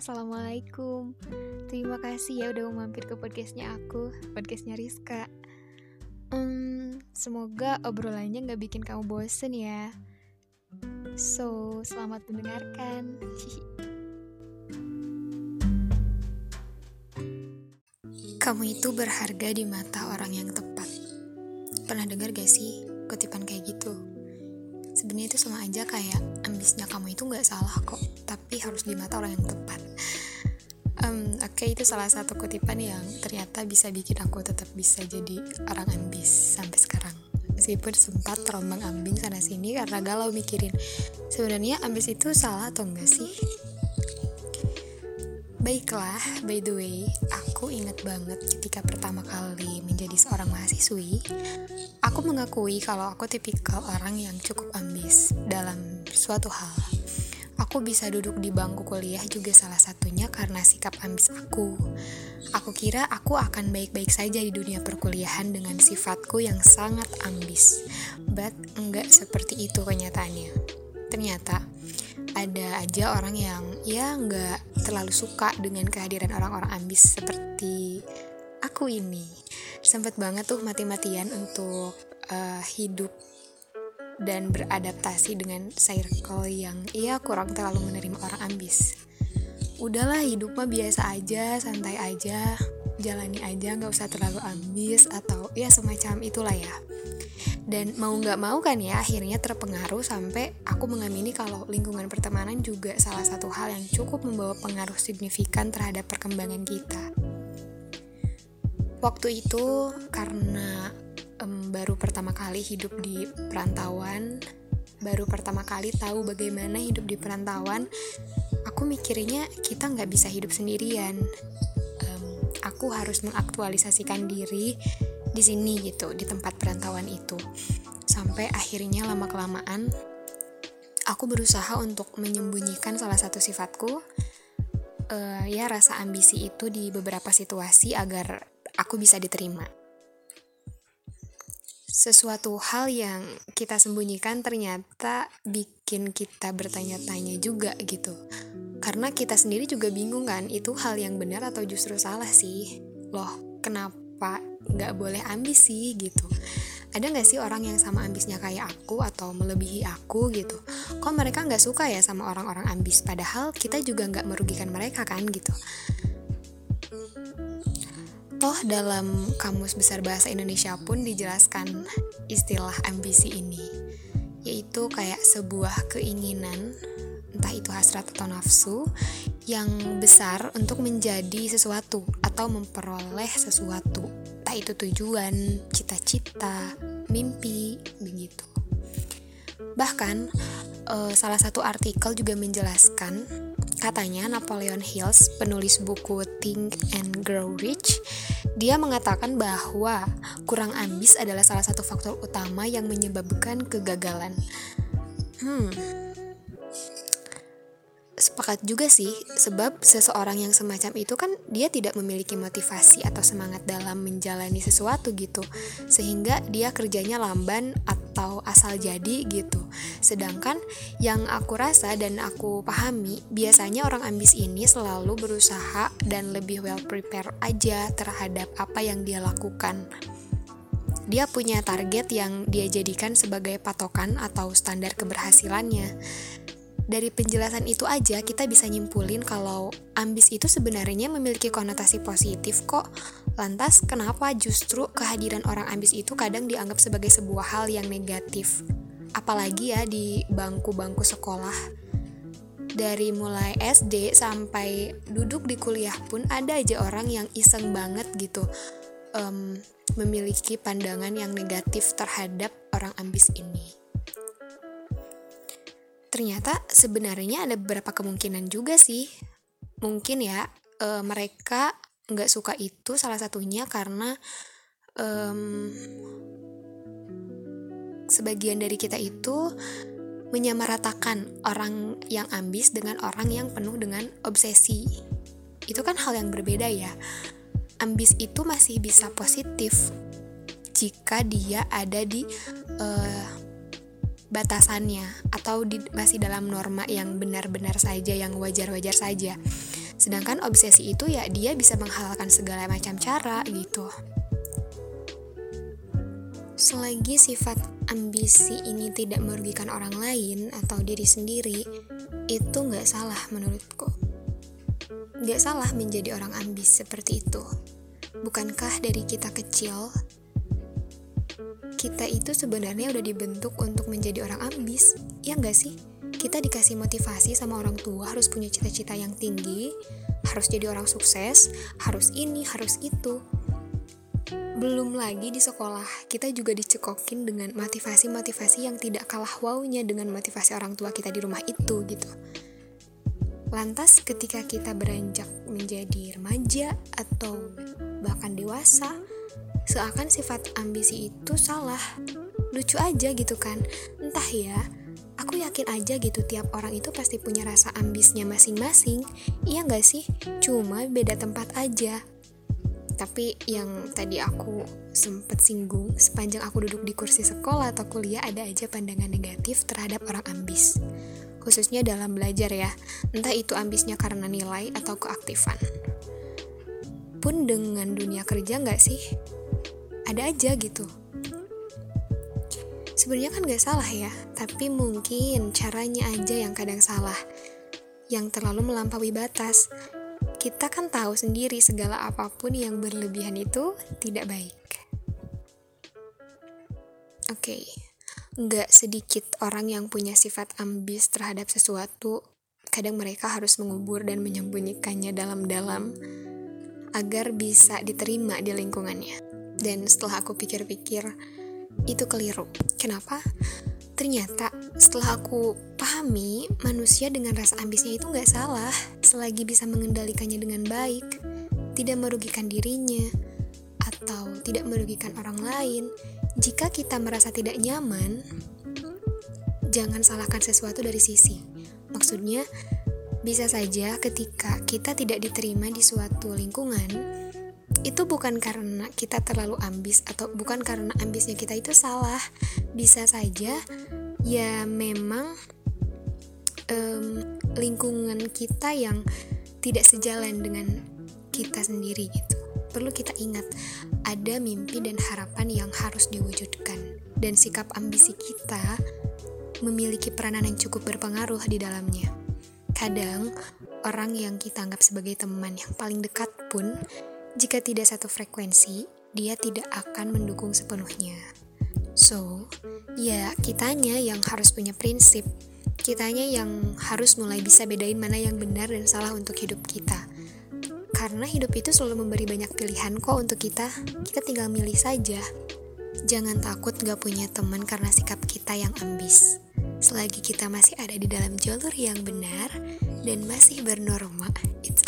Assalamualaikum. Terima kasih ya udah mau mampir ke podcastnya aku Podcastnya Rizka. Hmm, Semoga obrolannya gak bikin kamu bosen ya. So, selamat mendengarkan. Kamu itu berharga di mata orang yang tepat. Pernah dengar gak sih kutipan kayak gitu? Sebenarnya itu sama aja kayak ambisnya kamu itu nggak salah kok, tapi harus di mata orang yang tepat. Um, Oke, okay, itu salah satu kutipan yang ternyata bisa bikin aku tetap bisa jadi orang ambis sampai sekarang. Meskipun sempat terombang ambing sana sini karena galau mikirin sebenarnya ambis itu salah atau enggak sih? Baiklah, by the way, aku ingat banget ketika pertama kali menjadi seorang mahasiswi, Aku mengakui kalau aku tipikal orang yang cukup ambis dalam suatu hal. Aku bisa duduk di bangku kuliah juga salah satunya karena sikap ambis aku. Aku kira aku akan baik-baik saja di dunia perkuliahan dengan sifatku yang sangat ambis. But enggak seperti itu kenyataannya. Ternyata ada aja orang yang ya enggak terlalu suka dengan kehadiran orang-orang ambis seperti aku ini sempet banget tuh mati-matian untuk uh, hidup dan beradaptasi dengan circle yang iya kurang terlalu menerima orang ambis. Udahlah hidup mah biasa aja, santai aja, jalani aja nggak usah terlalu ambis atau ya semacam itulah ya. Dan mau nggak mau kan ya akhirnya terpengaruh sampai aku mengamini kalau lingkungan pertemanan juga salah satu hal yang cukup membawa pengaruh signifikan terhadap perkembangan kita. Waktu itu karena um, baru pertama kali hidup di perantauan baru pertama kali tahu bagaimana hidup di perantauan aku mikirnya kita nggak bisa hidup sendirian. Um, aku harus mengaktualisasikan diri di sini gitu di tempat perantauan itu sampai akhirnya lama kelamaan aku berusaha untuk menyembunyikan salah satu sifatku uh, ya rasa ambisi itu di beberapa situasi agar aku bisa diterima. Sesuatu hal yang kita sembunyikan ternyata bikin kita bertanya-tanya juga gitu. Karena kita sendiri juga bingung kan, itu hal yang benar atau justru salah sih. Loh, kenapa nggak boleh ambisi gitu? ada nggak sih orang yang sama ambisnya kayak aku atau melebihi aku gitu? Kok mereka nggak suka ya sama orang-orang ambis? Padahal kita juga nggak merugikan mereka kan gitu. Toh dalam Kamus Besar Bahasa Indonesia pun dijelaskan istilah ambisi ini, yaitu kayak sebuah keinginan, entah itu hasrat atau nafsu, yang besar untuk menjadi sesuatu atau memperoleh sesuatu, entah itu tujuan, cita-cita, mimpi, begitu. Bahkan, uh, salah satu artikel juga menjelaskan Katanya Napoleon Hills, penulis buku Think and Grow Rich, dia mengatakan bahwa kurang ambis adalah salah satu faktor utama yang menyebabkan kegagalan. Hmm, sepakat juga sih, sebab seseorang yang semacam itu kan dia tidak memiliki motivasi atau semangat dalam menjalani sesuatu gitu, sehingga dia kerjanya lamban atau asal jadi gitu. Sedangkan yang aku rasa dan aku pahami, biasanya orang ambis ini selalu berusaha dan lebih well prepare aja terhadap apa yang dia lakukan. Dia punya target yang dia jadikan sebagai patokan atau standar keberhasilannya dari penjelasan itu aja kita bisa nyimpulin kalau ambis itu sebenarnya memiliki konotasi positif kok. Lantas kenapa justru kehadiran orang ambis itu kadang dianggap sebagai sebuah hal yang negatif? Apalagi ya di bangku-bangku sekolah. Dari mulai SD sampai duduk di kuliah pun ada aja orang yang iseng banget gitu um, memiliki pandangan yang negatif terhadap orang ambis ini ternyata sebenarnya ada beberapa kemungkinan juga sih. Mungkin ya e, mereka nggak suka itu salah satunya karena um, sebagian dari kita itu menyamaratakan orang yang ambis dengan orang yang penuh dengan obsesi. Itu kan hal yang berbeda ya. Ambis itu masih bisa positif jika dia ada di uh, batasannya atau di, masih dalam norma yang benar-benar saja yang wajar-wajar saja. Sedangkan obsesi itu ya dia bisa menghalalkan segala macam cara gitu. Selagi sifat ambisi ini tidak merugikan orang lain atau diri sendiri, itu nggak salah menurutku. Nggak salah menjadi orang ambis seperti itu. Bukankah dari kita kecil, kita itu sebenarnya udah dibentuk untuk menjadi orang ambis, ya nggak sih? Kita dikasih motivasi sama orang tua harus punya cita-cita yang tinggi, harus jadi orang sukses, harus ini, harus itu belum lagi di sekolah, kita juga dicekokin dengan motivasi-motivasi yang tidak kalah wownya dengan motivasi orang tua kita di rumah itu gitu. Lantas ketika kita beranjak menjadi remaja atau bahkan dewasa, seakan sifat ambisi itu salah. Lucu aja gitu kan. Entah ya, aku yakin aja gitu tiap orang itu pasti punya rasa ambisnya masing-masing. Iya gak sih? Cuma beda tempat aja tapi yang tadi aku sempet singgung sepanjang aku duduk di kursi sekolah atau kuliah ada aja pandangan negatif terhadap orang ambis khususnya dalam belajar ya entah itu ambisnya karena nilai atau keaktifan pun dengan dunia kerja nggak sih ada aja gitu sebenarnya kan nggak salah ya tapi mungkin caranya aja yang kadang salah yang terlalu melampaui batas kita kan tahu sendiri segala apa pun yang berlebihan itu tidak baik. Oke, okay. nggak sedikit orang yang punya sifat ambis terhadap sesuatu. Kadang mereka harus mengubur dan menyembunyikannya dalam-dalam agar bisa diterima di lingkungannya. Dan setelah aku pikir-pikir, itu keliru. Kenapa? Ternyata setelah aku pahami, manusia dengan rasa ambisnya itu nggak salah selagi bisa mengendalikannya dengan baik, tidak merugikan dirinya, atau tidak merugikan orang lain. Jika kita merasa tidak nyaman, jangan salahkan sesuatu dari sisi. Maksudnya, bisa saja ketika kita tidak diterima di suatu lingkungan, itu bukan karena kita terlalu ambis atau bukan karena ambisnya kita itu salah. Bisa saja ya memang um, lingkungan kita yang tidak sejalan dengan kita sendiri gitu. Perlu kita ingat, ada mimpi dan harapan yang harus diwujudkan, dan sikap ambisi kita memiliki peranan yang cukup berpengaruh di dalamnya. Kadang, orang yang kita anggap sebagai teman yang paling dekat pun, jika tidak satu frekuensi, dia tidak akan mendukung sepenuhnya. So, ya kitanya yang harus punya prinsip. Kitanya yang harus mulai bisa bedain mana yang benar dan salah untuk hidup kita. Karena hidup itu selalu memberi banyak pilihan kok untuk kita. Kita tinggal milih saja. Jangan takut gak punya teman karena sikap kita yang ambis. Selagi kita masih ada di dalam jalur yang benar dan masih bernorma, it's